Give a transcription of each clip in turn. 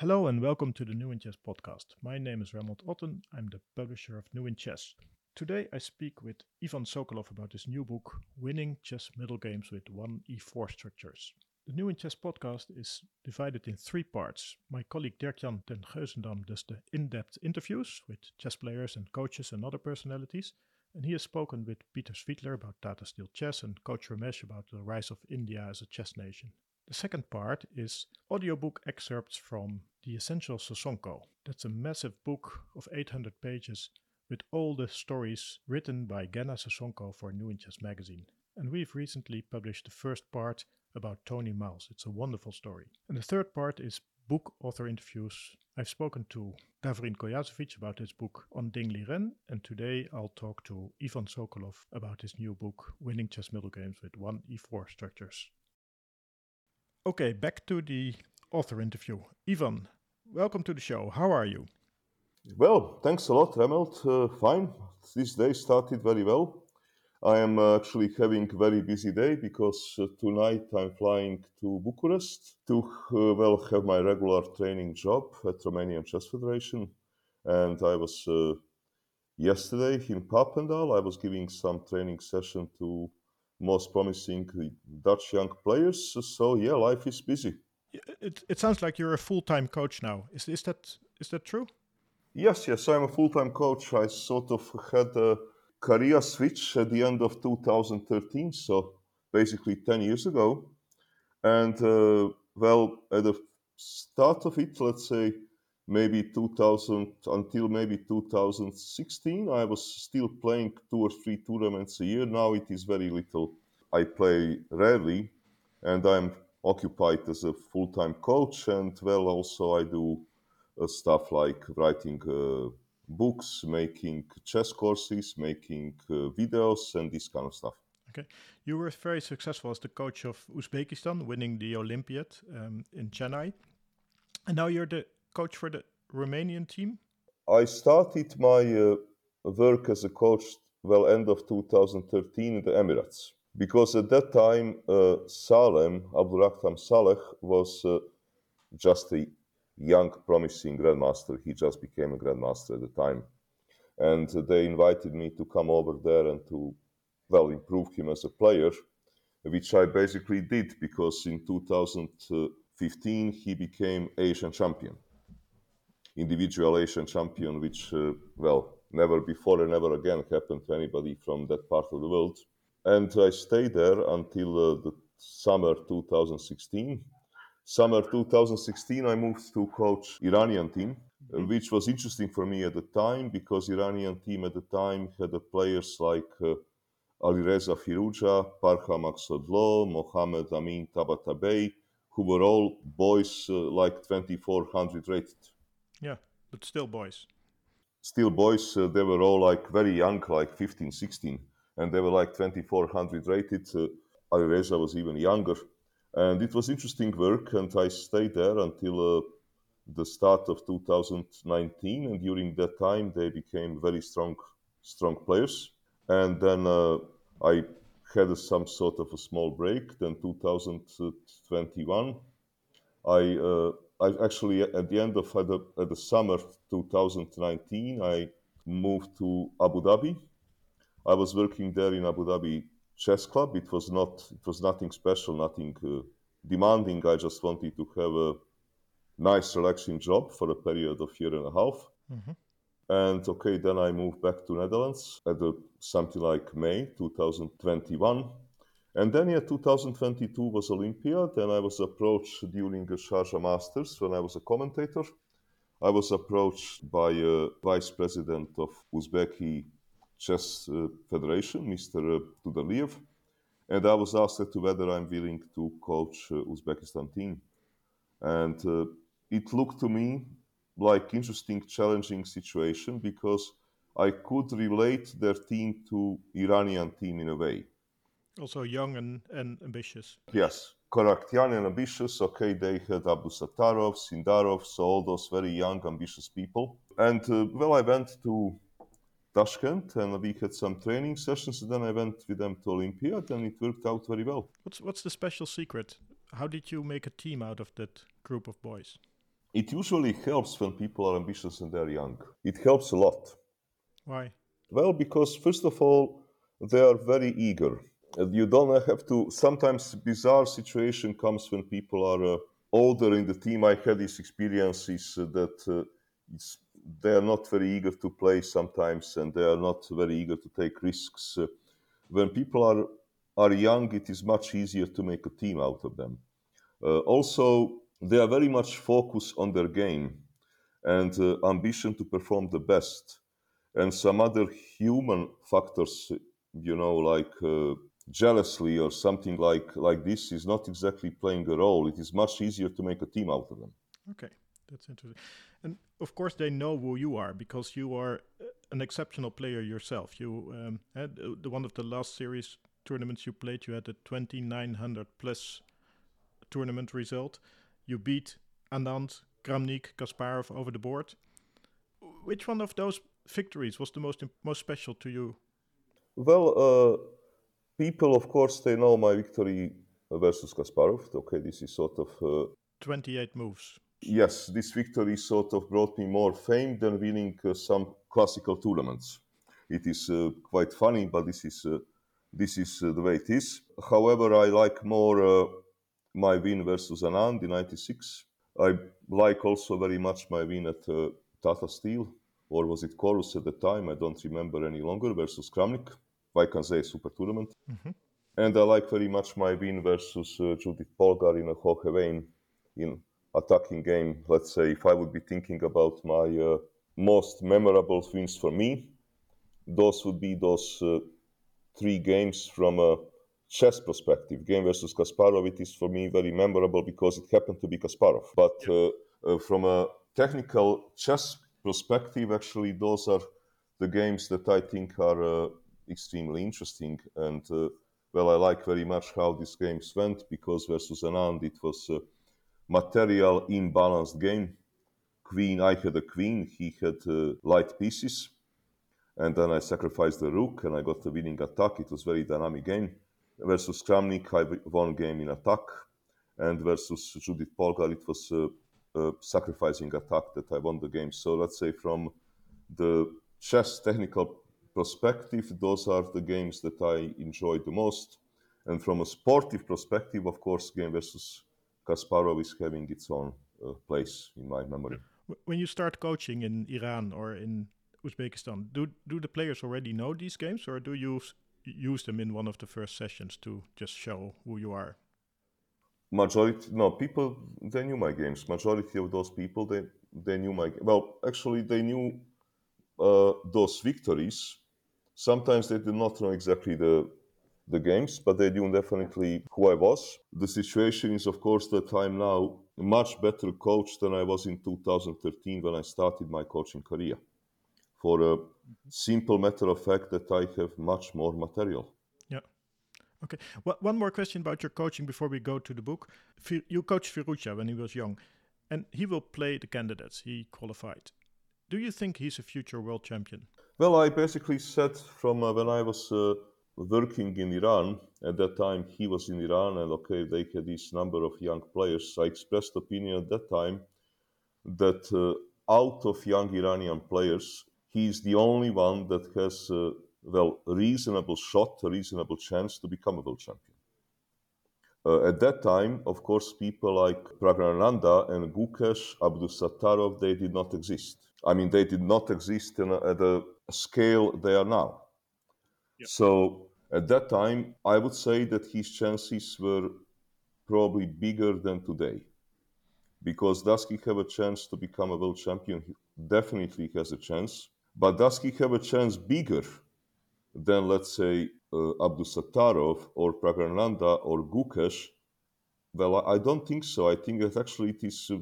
Hello and welcome to the New in Chess podcast. My name is Remmelt Otten. I'm the publisher of New in Chess. Today I speak with Ivan Sokolov about his new book, Winning Chess Middle Games with 1e4 Structures. The New in Chess podcast is divided in three parts. My colleague Dirk-Jan ten Geuzendam does the in-depth interviews with chess players and coaches and other personalities. And he has spoken with Peter Svidler about Tata Steel chess and Coach Ramesh about the rise of India as a chess nation. The second part is audiobook excerpts from The Essential Sosonko. That's a massive book of 800 pages with all the stories written by Genna Sosonko for New in Chess magazine. And we've recently published the first part about Tony Miles. It's a wonderful story. And the third part is book author interviews. I've spoken to Davorin Kuljasevic about his book on Ding Liren, and today I'll talk to Ivan Sokolov about his new book, Winning Chess Middle Games with 1e4 Structures. Okay, back to the author interview. Ivan, welcome to the show. How are you? Well, thanks a lot, Remmelt. Uh, fine. This day started very well. I am uh, actually having a very busy day because uh, tonight I'm flying to Bucharest to uh, well have my regular training job at Romanian Chess Federation, and I was uh, yesterday in Papendal. I was giving some training session to most promising Dutch young players. So yeah, life is busy. It it sounds like you're a full time coach now. Is is that is that true? Yes, yes, I'm a full time coach. I sort of had a career switch at the end of 2013, so basically 10 years ago. And uh, well, at the start of it, let's say maybe 2000 until maybe 2016, I was still playing two or three tournaments a year. Now it is very little. I play rarely, and I'm occupied as a full-time coach. And well, also I do uh, stuff like writing. Uh, books, making chess courses, making uh, videos, and this kind of stuff. Okay, you were very successful as the coach of Uzbekistan, winning the Olympiad um, in Chennai, and now you're the coach for the Romanian team. I started my uh, work as a coach well end of 2013 in the Emirates because at that time uh, Salem Abdulrahman Saleh was uh, just a young, promising grandmaster. He just became a grandmaster at the time. And they invited me to come over there and to, well, improve him as a player, which I basically did because in 2015 he became Asian champion, individual Asian champion, which, uh, well, never before and never again happened to anybody from that part of the world. And I stayed there until uh, the summer 2016 summer 2016, I moved to coach Iranian team, mm-hmm. which was interesting for me at the time because Iranian team at the time had players like uh, Alireza Firouzja, Parham Maghsoodloo, Mohammed Amin Tabatabai, who were all boys uh, like 2400 rated. Yeah, but still boys. Still boys. Uh, they were all like very young, like 15, 16, and they were like 2400 rated. Uh, Alireza was even younger. And it was interesting work, and I stayed there until uh, the start of 2019. And during that time, they became very strong, strong players. And then uh, I had some sort of a small break. Then 2021, I, uh, I actually at the end of at the, at the summer 2019, I moved to Abu Dhabi. I was working there in Abu Dhabi chess club. It was not. It was nothing special, nothing uh, demanding. I just wanted to have a nice, relaxing job for a period of year and a half. Mm-hmm. And okay, then I moved back to Netherlands at the, something like May 2021. And then, yeah, 2022 was Olympiad, and I was approached during the Sharjah Masters when I was a commentator. I was approached by a vice president of Uzbeki Chess uh, Federation, Mr. Uh, Tudorliev, and I was asked whether I'm willing to coach uh, Uzbekistan team. And uh, it looked to me like interesting, challenging situation because I could relate their team to Iranian team in a way. Also young and, and ambitious. Yes, correct. Young and ambitious. Okay, they had Abdusattorov, Sindarov, so all those very young, ambitious people. And uh, well, I went to Tashkent, and we had some training sessions. And then I went with them to Olympiad, and it worked out very well. What's what's the special secret? How did you make a team out of that group of boys? It usually helps when people are ambitious and they're young. It helps a lot. Why? Well, because first of all, they are very eager. You don't have to. Sometimes bizarre situation comes when people are uh, older in the team. I had these experiences uh, that uh, they are not very eager to play sometimes, and they are not very eager to take risks. When people are are young, it is much easier to make a team out of them. Uh, also, they are very much focused on their game and uh, ambition to perform the best and some other human factors you know like uh, jealously or something like like this is not exactly playing a role. It is much easier to make a team out of them. Okay that's interesting. And of course they know who you are because you are uh, an exceptional player yourself. You um, had the one of the last series tournaments you played you had a 2900 plus tournament result. You beat anand kramnik kasparov over the board. Which one of those victories was the most most special to you? Well, uh, people, of course, they know my victory versus Kasparov. Okay, this is sort of uh, 28 moves. Yes, this victory sort of brought me more fame than winning uh, some classical tournaments. It is uh, quite funny, but this is uh, this is uh, the way it is. However, I like more my win versus Anand in '96. I like also very much my win at Tata Steel or was it Corus at the time? I don't remember any longer versus Kramnik. Say Super Tournament. Mm-hmm. And I like very much my win versus uh, Judith Polgar in a Hoogeveen in attacking game. Let's say if I would be thinking about my uh, most memorable wins for me, those would be those uh, three games from a chess perspective. Game versus Kasparov, it is for me very memorable because it happened to be Kasparov. But uh, uh, from a technical chess perspective, actually, those are the games that I think are uh, extremely interesting. And uh, well, I like very much how these games went because versus Anand, it was a material imbalanced game. Queen, I had a queen, he had uh, light pieces. And then I sacrificed the rook and I got the winning attack. It was very dynamic game. Versus Kramnik, I won game in attack. And versus Judith Polgar, it was uh, sacrificing attack that I won the game. So let's say from the chess technical perspective, those are the games that I enjoy the most. And from a sportive perspective, of course, game versus Kasparov is having its own uh, place in my memory. When you start coaching in Iran or in Uzbekistan, do do the players already know these games, or do you use them in one of the first sessions to just show who you are? majority no people they knew my games majority of those people they they knew my well actually they knew uh, those victories sometimes they did not know exactly the the games but they knew definitely who i was the situation is of course that i'm now much better coach than i was in 2013 when i started my coaching career for a simple matter of fact that i have much more material Yeah. Okay. Well, one more question about your coaching before we go to the book. You coached Firouzja when he was young, and he will play the candidates. He qualified. Do you think he's a future world champion? Well, I basically said from uh, when I was uh, working in Iran, at that time he was in Iran, and okay, they had this number of young players. I expressed opinion at that time that uh, out of young Iranian players, he's the only one that has uh, well, reasonable shot, a reasonable chance to become a world champion. Uh, at that time, of course, people like Praggnanandhaa and Gukesh, Abdusattorov, they did not exist. I mean, they did not exist a, at a scale they are now. Yep. So at that time, I would say that his chances were probably bigger than today. Because does he have a chance to become a world champion? He definitely has a chance. But does he have a chance bigger than, let's say, uh, Abdusattorov or Praggnanandhaa or Gukesh, well, I don't think so. I think that actually it is uh,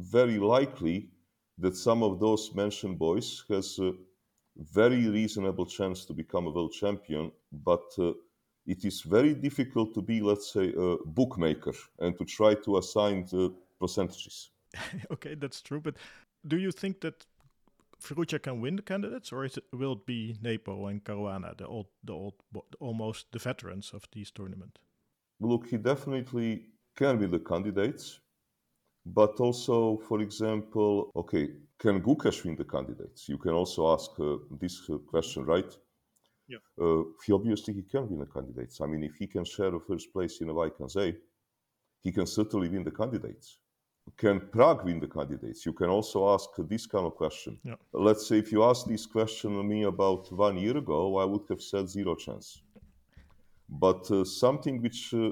very likely that some of those mentioned boys has a very reasonable chance to become a world champion, but uh, it is very difficult to be, let's say, a bookmaker and to try to assign the percentages. okay, that's true. But do you think that Firouzja can win the candidates, or it, will it be Nepo and Caruana, the old, the old, almost the veterans of this tournament? Look, he definitely can be the candidates. But also, for example, okay, can Gukesh win the candidates? You can also ask uh, this uh, question, right? Yeah. Uh, he obviously he can win the candidates. I mean, if he can share a first place in a Wijk aan Zee, he can certainly win the candidates. Can Pragg win the candidates? You can also ask this kind of question. Yeah. Let's say if you asked this question to me about one year ago, I would have said zero chance. But uh, something which uh,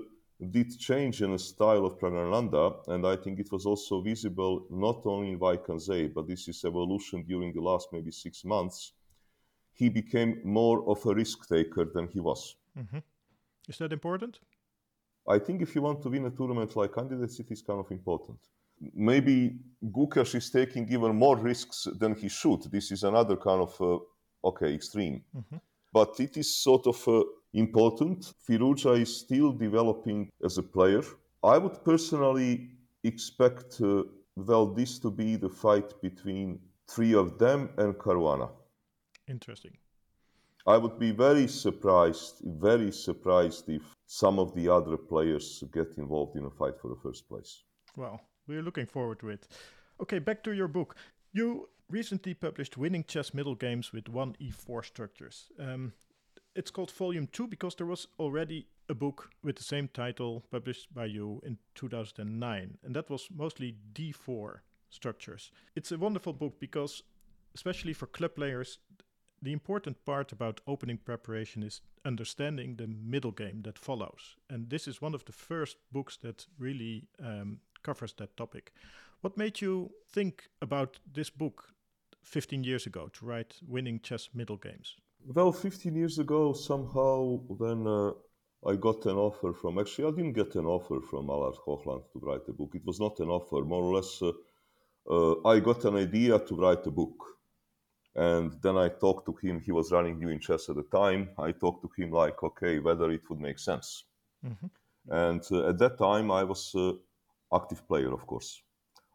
did change in the style of Praggnanandhaa, and I think it was also visible not only in Wijk aan Zee, but this is evolution during the last maybe six months. He became more of a risk taker than he was. Mm-hmm. Is that important? I think if you want to win a tournament like candidates, it is kind of important. Maybe Gukesh is taking even more risks than he should. This is another kind of, uh, okay, extreme. Mm-hmm. But it is sort of uh, important. Firouzja is still developing as a player. I would personally expect, uh, well, this to be the fight between three of them and Caruana. Interesting. I would be very surprised, very surprised if some of the other players get involved in a fight for the first place. Well, we're looking forward to it. Okay, back to your book. You recently published Winning Chess Middle Games with 1e4 Structures. Um, it's called Volume 2 because there was already a book with the same title published by you in 2009, and that was mostly d4 structures. It's a wonderful book because, especially for club players, the important part about opening preparation is understanding the middle game that follows. And this is one of the first books that really um, covers that topic. What made you think about this book 15 years ago to write Winning Chess Middle Games? Well, 15 years ago, somehow, when uh, I got an offer from, actually, I didn't get an offer from Allard Hoogland to write a book. It was not an offer, more or less, uh, uh, I got an idea to write a book. And then I talked to him. He was running New in Chess at the time. I talked to him like, okay, whether it would make sense. Mm-hmm. And uh, at that time, I was uh, active player, of course.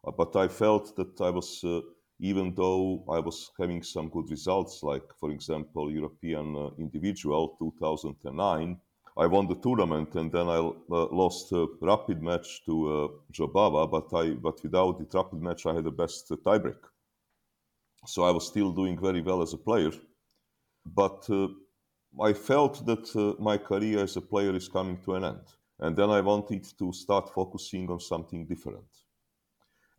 Uh, but I felt that I was uh, even though I was having some good results, like, for example, European uh, Individual 2009, I won the tournament and then I uh, lost a rapid match to uh, Jobava, but, I, but without the rapid match, I had the best uh, tiebreak. So I was still doing very well as a player. But uh, I felt that uh, my career as a player is coming to an end. And then I wanted to start focusing on something different.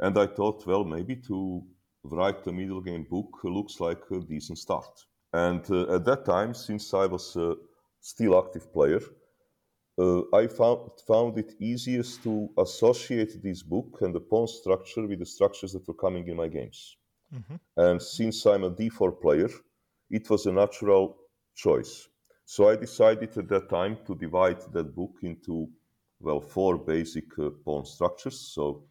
And I thought, well, maybe to write a middle game book looks like a decent start. And uh, at that time, since I was still active player, uh, I found, found it easiest to associate this book and the pawn structure with the structures that were coming in my games. Mm-hmm. And since I'm a d4 player, it was a natural choice. So I decided at that time to divide that book into, well, four basic uh, pawn structures. So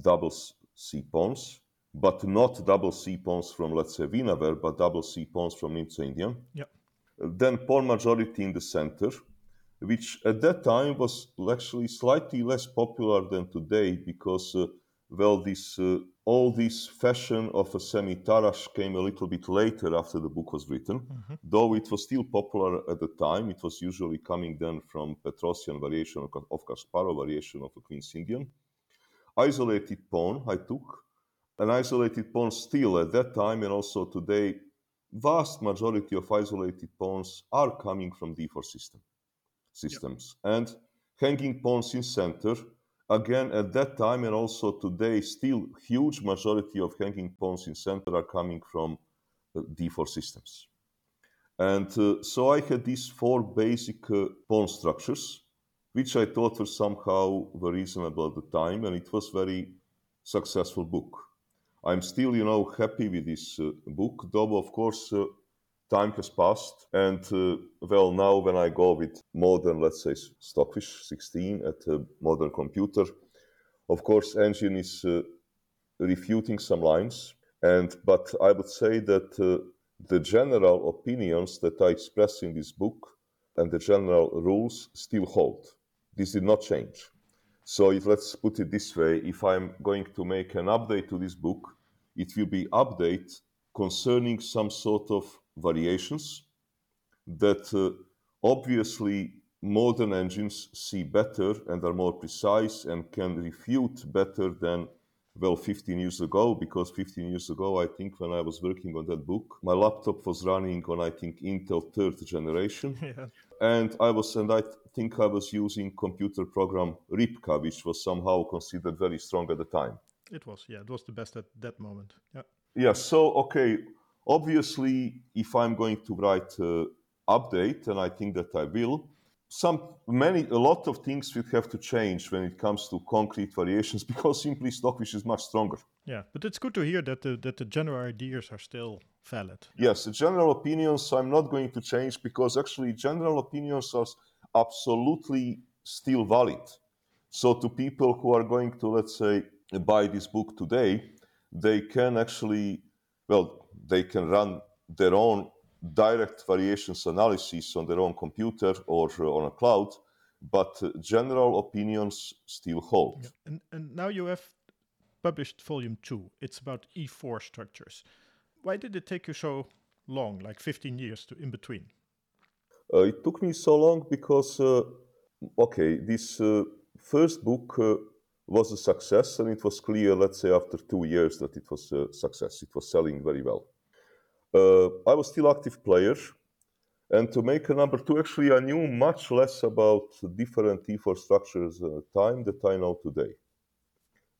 double C pawns, but not double C pawns from, let's say, Winawer, but double C pawns from Nimzo Indian. Yeah. Then pawn majority in the center, which at that time was actually slightly less popular than today because, uh, well, this uh, all this fashion of a semi Tarrasch came a little bit later after the book was written. Mm-hmm. Though it was still popular at the time, it was usually coming then from Petrosian variation of Kasparov variation of a Queen's Indian. Isolated pawn I took, an isolated pawn still at that time and also today, vast majority of isolated pawns are coming from d4 system systems. Yep. And hanging pawns in center, again at that time and also today, still huge majority of hanging pawns in center are coming from uh, d4 systems. And uh, so I had these four basic uh, pawn structures, which I thought were somehow very reasonable at the time, and it was very successful book. I'm still, you know, happy with this uh, book, though, of course, uh, time has passed. And, uh, well, now when I go with modern, let's say, Stockfish 16 at a modern computer, of course, engine is uh, refuting some lines. And, but I would say that uh, the general opinions that I express in this book and the general rules still hold. This did not change. So if let's put it this way, if I'm going to make an update to this book, it will be update concerning some sort of variations that uh, obviously modern engines see better and are more precise and can refute better than well 15 years ago because 15 years ago i think when i was working on that book my laptop was running on i think intel third generation. Yeah. and i was and i think i was using computer program Rybka which was somehow considered very strong at the time. It was yeah it was the best at that moment yeah. Yeah so okay obviously if i'm going to write uh, update and i think that i will some many a lot of things will have to change when it comes to concrete variations because simply Stockfish is much stronger. Yeah, but it's good to hear that the that the general ideas are still valid. Yes, the general opinions I'm not going to change because actually general opinions are absolutely still valid. So to people who are going to let's say buy this book today, they can actually well they can run their own direct variations analysis on their own computer or uh, on a cloud, but uh, general opinions still hold. Yeah. And, and now you have published volume two. It's about E4 structures. Why did it take you so long, like 15 years to in between? Uh, it took me so long because, uh, okay, this uh, first book uh, was a success, and it was clear, let's say, after two years that it was a success. It was selling very well I was still active player. And to make a number two, actually, I knew much less about different E4 structures at the time that I know today.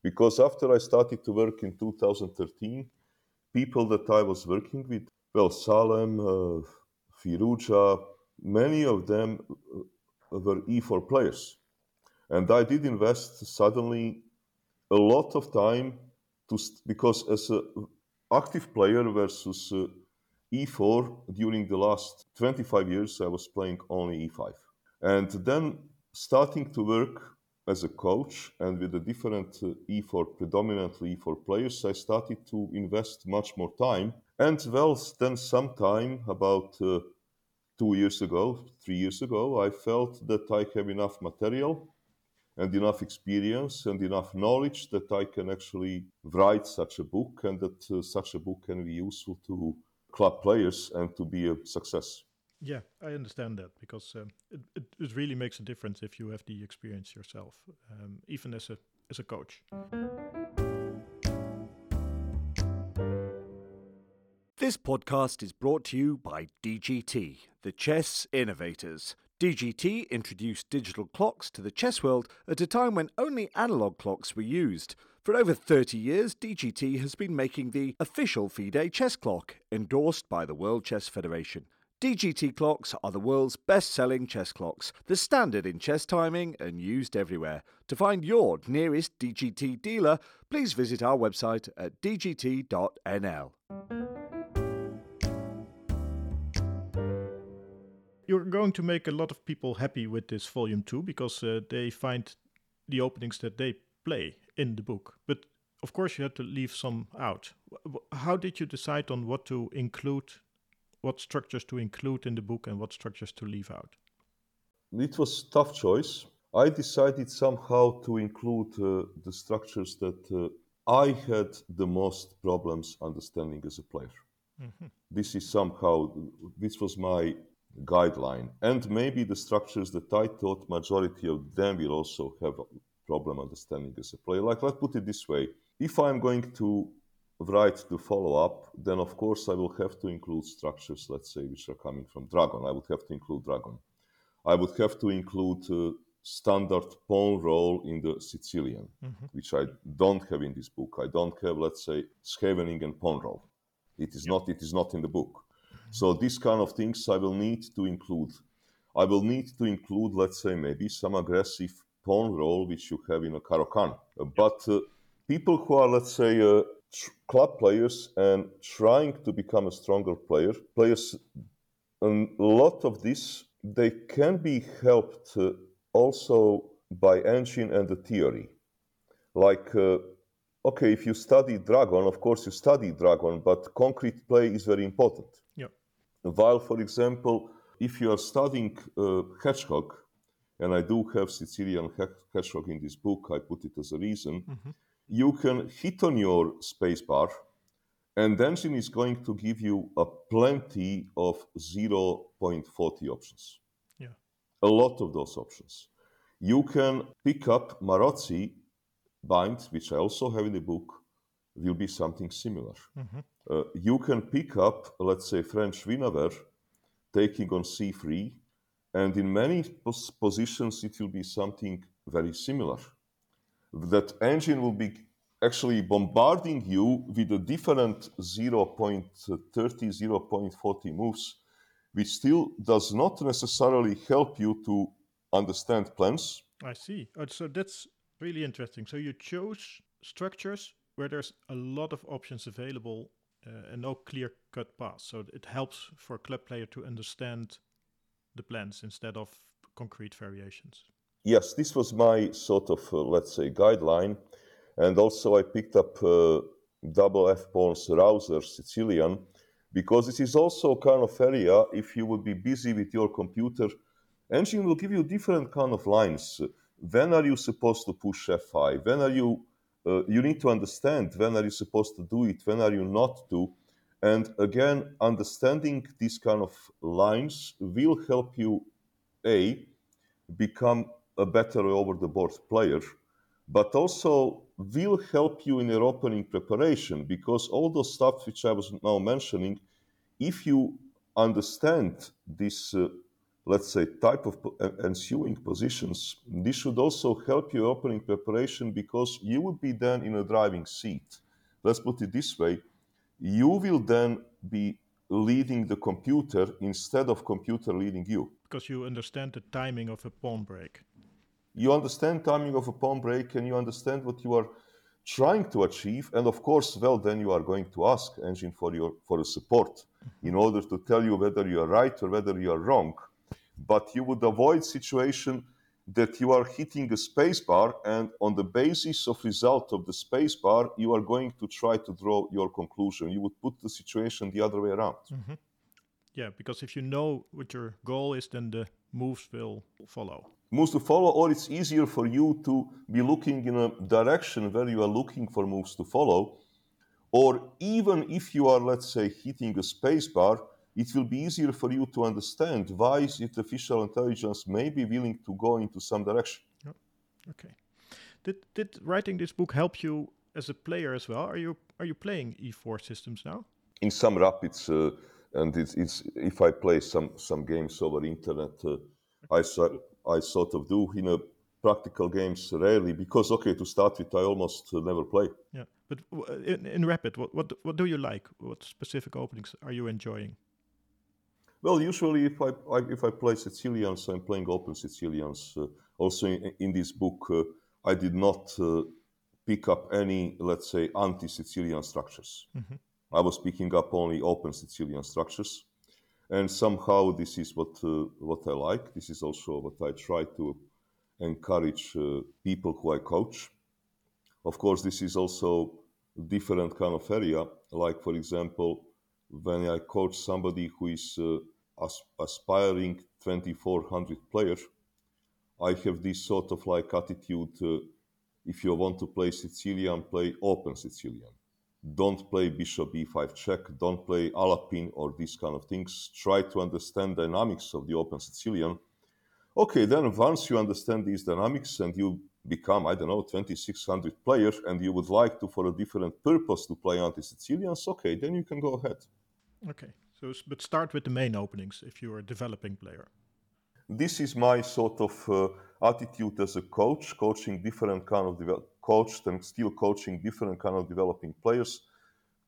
Because after I started to work in 2013, people that I was working with, well, Salem, uh, Firouzja, many of them uh, were E4 players. And I did invest suddenly a lot of time to, because as a active player versus uh, e4 during the last 25 years i was playing only e5 and then starting to work as a coach and with the different uh, e4 predominantly e4 players i started to invest much more time. And well then sometime about uh, two years ago three years ago i felt that i have enough material and enough experience and enough knowledge that i can actually write such a book and that uh, such a book can be useful to club players and to be a success. Yeah, I understand that because um, it, it, it, really makes a difference if you have the experience yourself, um, even as a as a coach. This podcast is brought to you by DGT, the chess innovators. DGT introduced digital clocks to the chess world at a time when only analog clocks were used. For over 30 years, DGT has been making the official FIDE chess clock, endorsed by the World Chess Federation. DGT clocks are the world's best selling chess clocks, the standard in chess timing and used everywhere. To find your nearest DGT dealer, please visit our website at dgt.nl. You're going to make a lot of people happy with this volume 2 because uh, they find the openings that they play in the book. But of course, you had to leave some out. How did you decide on what to include, what structures to include in the book, and what structures to leave out? It was tough choice. I decided somehow to include uh, the structures that uh, I had the most problems understanding as a player. Mm-hmm. This is somehow this was my guideline, and maybe the structures that I thought majority of them will also have a problem understanding as a player. Like, let's put it this way if I'm going to write the follow up, then of course I will have to include structures, let's say, which are coming from Dragon. I would have to include Dragon. I would have to include uh, standard pawn roll in the Sicilian, mm-hmm. which I don't have in this book. I don't have, let's say, Scheveningen pawn roll. It is not. It is not in the book. So these kind of things I will need to include. I will need to include, let's say, maybe some aggressive pawn roll which you have in a Caro-Kann. But uh, people who are, let's say, uh, tr- club players and trying to become a stronger player, players, a lot of this, they can be helped uh, also by engine and the theory. Like, uh, okay, if you study Dragon, of course you study Dragon, but concrete play is very important. While, for example, if you are studying uh, Hedgehog, and I do have Sicilian hedgehog in this book, I put it as a reason, mm-hmm. you can hit on your spacebar, and engine is going to give you a plenty of 0.40 options. Yeah. A lot of those options. You can pick up Maróczy bind, which I also have in the book, will be something similar. Mm-hmm. Uh, you can pick up, let's say, French Winawer taking on c3, and in many pos- positions it will be something very similar. That engine will be actually bombarding you with a different 0.30, 0.40 moves, which still does not necessarily help you to understand plans. I see. Oh, so that's really interesting. So you chose structures where there's a lot of options available uh, and no clear cut path. So it helps for a club player to understand the plans instead of concrete variations. Yes, this was my sort of, uh, let's say, guideline. And also, I picked up uh, double F pawns Rauzer Sicilian because this is also kind of area. If you would be busy with your computer, engine will give you different kind of lines. When are you supposed to push F5? When are you uh, you need to understand when are you supposed to do it when are you not to. And again understanding these kind of lines will help you a become a better over the board player but also will help you in your opening preparation because all the stuff which i was now mentioning if you understand this uh, let's say, type of ensuing positions, this should also help your opening preparation because you would be then in a driving seat. Let's put it this way you will then be leading the computer instead of computer leading you. Because you understand the timing of a pawn break. You understand timing of a pawn break and you understand what you are trying to achieve and of course well then you are going to ask engine for your for a support mm-hmm. in order to tell you whether you are right or whether you are wrong but you would avoid situation that you are hitting a spacebar and on the basis of result of the spacebar you are going to try to draw your conclusion. You would put the situation the other way around. Mm-hmm. yeah because if you know what your goal is then the moves will follow. Moves to follow or it's easier for you to be looking in a direction where you are looking for moves to follow. Or even if you are let's say hitting a spacebar it will be easier for you to understand why is artificial intelligence may be willing to go into some direction. Yep. Okay. Did did writing this book help you as a player as well? Are you are you playing E4 systems now? In some rapids, uh, and it's, it's if I play some some games over internet, uh, I I sort of do. In a practical games, rarely because okay, to start with, I almost uh, never play. Yeah, but in, in rapid, what what what do you like? What specific openings are you enjoying? Well, usually if I, I, if I play Sicilians, I'm playing open Sicilians. Uh, also in, in, this book, uh, I did not uh, pick up any, let's say, anti-Sicilian structures. Mm-hmm. I was picking up only open Sicilian structures, and somehow this is what uh, what I like. This is also what I try to encourage uh, people who I coach. Of course, this is also a different kind of area. Like for example, when I coach somebody who is uh, as, aspiring 2400 player, I have this sort of like attitude. Uh, if you want to play Sicilian, play open Sicilian. Don't play bishop b5 check. Don't play Alapin or these kind of things. Try to understand dynamics of the open Sicilian. Okay, then once you understand these dynamics and you become, I don't know, 2600 player and you would like to, for a different purpose, to play anti-Sicilians, okay, then you can go ahead. Okay. So, but start with the main openings if you're a developing player. This is my sort of uh, attitude as a coach, coaching different kind of develop, coached and still coaching different kind of developing players.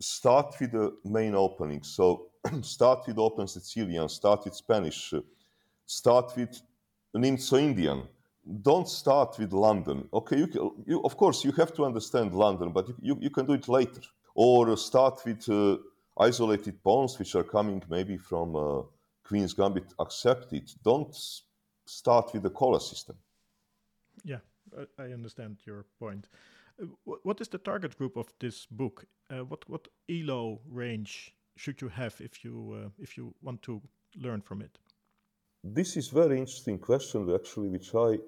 Start with the main openings. So start with Open Sicilian, start with Spanish, uh, start with Nimzo Indian. Don't start with London. Okay, you, you, of course you have to understand London, but you, you, you can do it later. Or start with uh, isolated pawns which are coming maybe from uh, Queen's Gambit accepted, don't start with the Colle system. Yeah, I understand your point. Uh, what is the target group of this book? Uh, what what ELO range should you have if you uh, if you want to learn from it? This is very interesting question actually, which I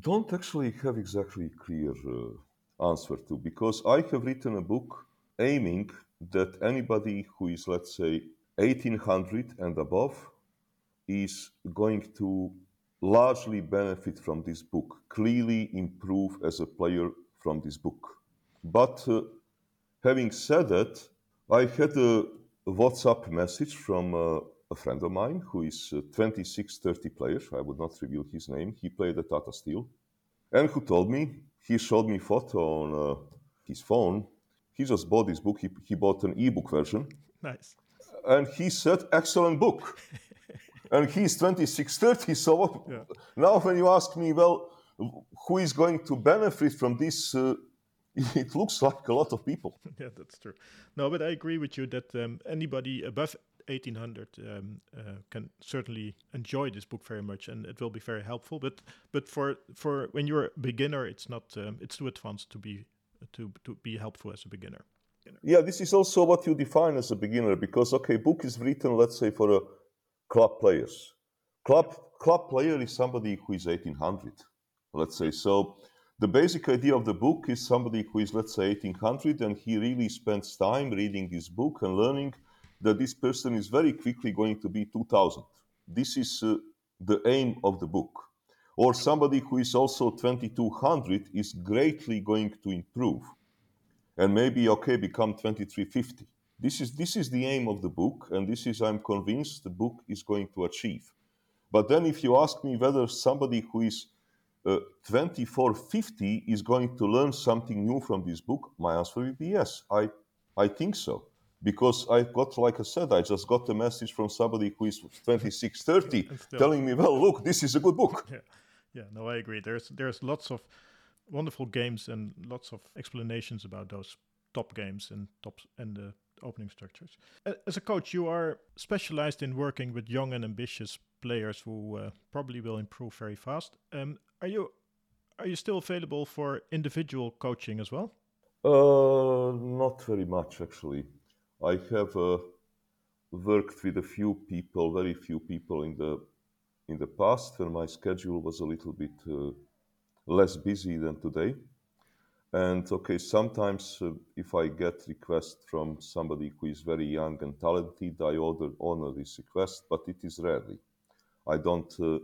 don't actually have exactly clear uh, answer to because I have written a book aiming that anybody who is, let's say, 1800 and above is going to largely benefit from this book, clearly improve as a player from this book. But uh, having said that, I had a WhatsApp message from uh, a friend of mine who is a 26 30 player. I would not reveal his name. He played at Tata Steel. And who told me, he showed me photo on uh, his phone. He just bought this book. He, he bought an ebook version. Nice. And he said, excellent book. and he's 26 30. So Yeah. now when you ask me, well, who is going to benefit from this? Uh, it looks like a lot of people. yeah, that's true. No, but I agree with you that um, anybody above 1800 um, uh, can certainly enjoy this book very much, and it will be very helpful. But but for for when you're a beginner, it's not um, it's too advanced to be to to be helpful as a beginner. Yeah, this is also what you define as a beginner because okay, book is written, let's say, for a club players. Club club player is somebody who is 1800, let's say. So the basic idea of the book is somebody who is, let's say, 1800, and he really spends time reading this book and learning that this person is very quickly going to be 2000. This is uh, the aim of the book. Or somebody who is also 2200 is greatly going to improve. And maybe okay become 2350 this is this is the aim of the book and this is i'm convinced the book is going to achieve. But then if you ask me whether somebody who is uh, 2450 is going to learn something new from this book my answer will be yes. I i think so. Because i got like i said i just got a message from somebody who is 2630 And telling me well look this is a good book. Yeah, yeah. No, I agree. There's there's lots of wonderful games and lots of explanations about those top games and top and the opening structures. As a coach, you are specialized in working with young and ambitious players who uh, probably will improve very fast. Um, are you are you still available for individual coaching as well? Uh, not very much actually. I have uh, worked with a few people, very few people in the in the past, when my schedule was a little bit uh, less busy than today. And okay, sometimes uh, if I get request from somebody who is very young and talented, I order, honor this request, but it is rarely. I don't. Uh,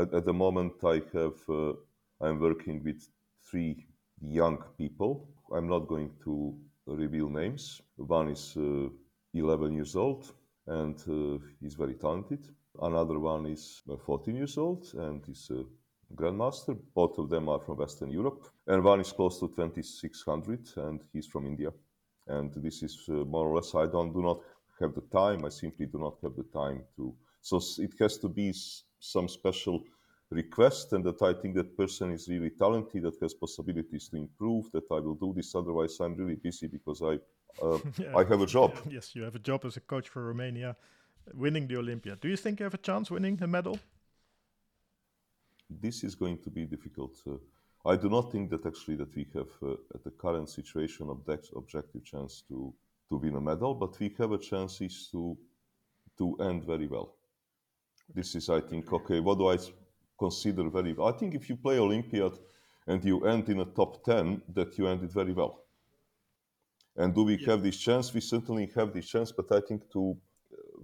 at, at the moment, I have. Uh, I'm working with three young people. I'm not going to reveal names. One is uh, 11 years old and uh, he's very talented. Another one is uh, 14 years old and is a grandmaster. Both of them are from Western Europe. And one is close to 2600 and he's from India. And this is uh, more or less, I don't do not have the time. I simply do not have the time to. So it has to be some special request and that I think that person is really talented, that has possibilities to improve, that I will do this. Otherwise, I'm really busy because I uh, Yeah. I have a job. Yes, you have a job as a coach for Romania, winning the Olympia. Do you think you have a chance winning the medal? This is going to be difficult. Uh, I do not think that actually that we have uh, at the current situation object, objective chance to to win a medal, but we have a chance is to to end very well. This is, I think, okay. What do I consider very? Well? I think if you play Olympiad and you end in a top ten, that you ended very well. And do we Yeah. have this chance? We certainly have this chance, but I think to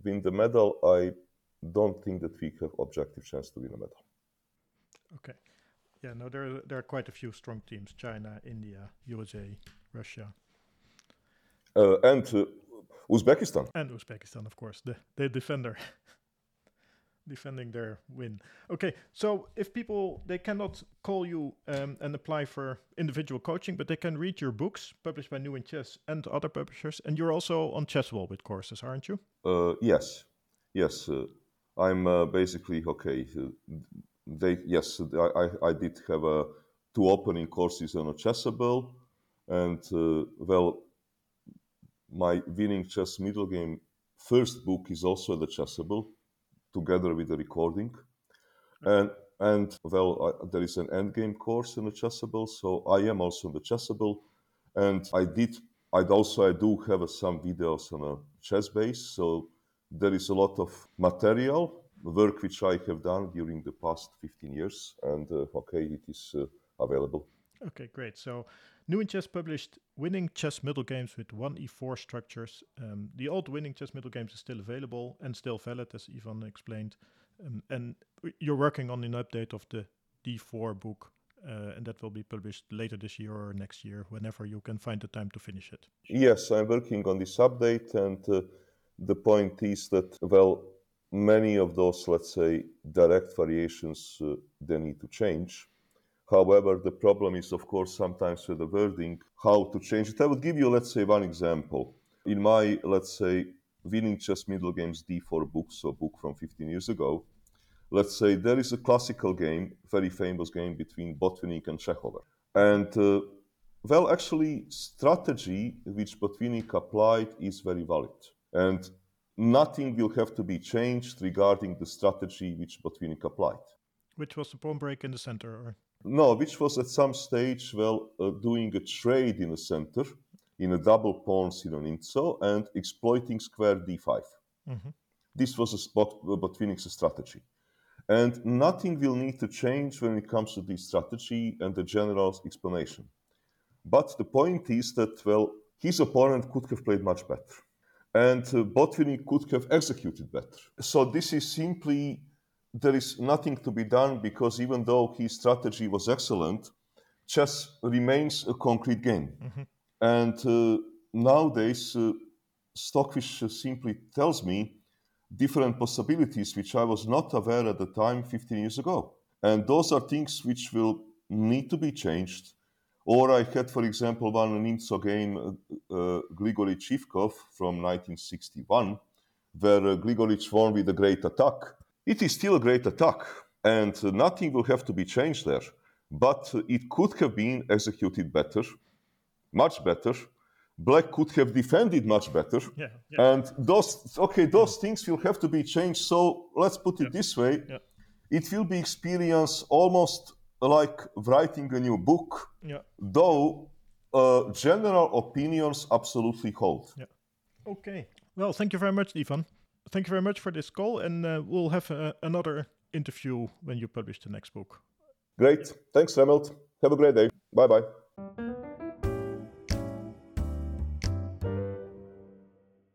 win the medal, I don't think that we have objective chance to win a medal. Okay. Yeah, no, there are, there are quite a few strong teams: China, India, USA, Russia, Uh, and uh, Uzbekistan. and Uzbekistan, of course, the the defender, defending their win. Okay, so if people they cannot call you um, and apply for individual coaching, but they can read your books published by New in Chess and other publishers, and you're also on Chessable with courses, aren't you? Uh, yes, yes. Uh, I'm uh, basically okay. Uh, they yes, I, I, I did have uh, two opening courses on Chessable, and uh, well, my winning chess middle game first book is also the Chessable, together with the recording, and and well, I, there is an endgame course in the Chessable, so I am also in the Chessable, and I did. I also I do have uh, some videos on a chess base, so there is a lot of material work which I have done during the past 15 years, and uh, okay, it is uh, available. Okay, great. So, New Chess published Winning Chess Middle Games with 1e4 structures. Um, the old Winning Chess Middle Games is still available and still valid, as Ivan explained. Um, and you're working on an update of the D4 book uh, and that will be published later this year or next year, whenever you can find the time to finish it. Yes, I'm working on this update, and uh, the point is that, well, many of those, let's say, direct variations, uh, they need to change. However, the problem is, of course, sometimes with the wording, how to change it. I would give you, let's say, one example. In my, let's say, winning chess middle games D4 book, so book from 15 years ago, let's say there is a classical game, very famous game between Botvinnik and Čechover. And uh, well, actually, strategy which Botvinnik applied is very valid. And nothing will have to be changed regarding the strategy which Botvinnik applied. Which was the pawn break in the center? Or? No, which was at some stage, well, uh, doing a trade in the center, in a double pawn Sironinzo, and exploiting square d5. Mm-hmm. This was a spot, uh, Botvinnik's strategy. And nothing will need to change when it comes to this strategy and the general explanation. But the point is that, well, his opponent could have played much better. And uh, Botvinnik could have executed better. So this is simply, there is nothing to be done because even though his strategy was excellent, chess remains a concrete game. Mm-hmm. And uh, nowadays, uh, Stockfish simply tells me different possibilities which I was not aware at the time 15 years ago. And those are things which will need to be changed. Or I had, for example, one Nimzo game, uh, uh, Gligoric Ivkov from 1961, where uh, Gligoric won with a great attack. It is still a great attack, and nothing will have to be changed there. But it could have been executed better, much better, Black could have defended much better. Yeah, yeah. And those, okay, those things will have to be changed. So let's put it yeah. this way yeah. it will be experienced almost like writing a new book, yeah. though uh, general opinions absolutely hold. Yeah. Okay. Well, thank you very much, Ivan. Thank you very much for this call, and uh, we'll have uh, another interview when you publish the next book. Great. Thanks, Remmelt. Have a great day. Bye bye.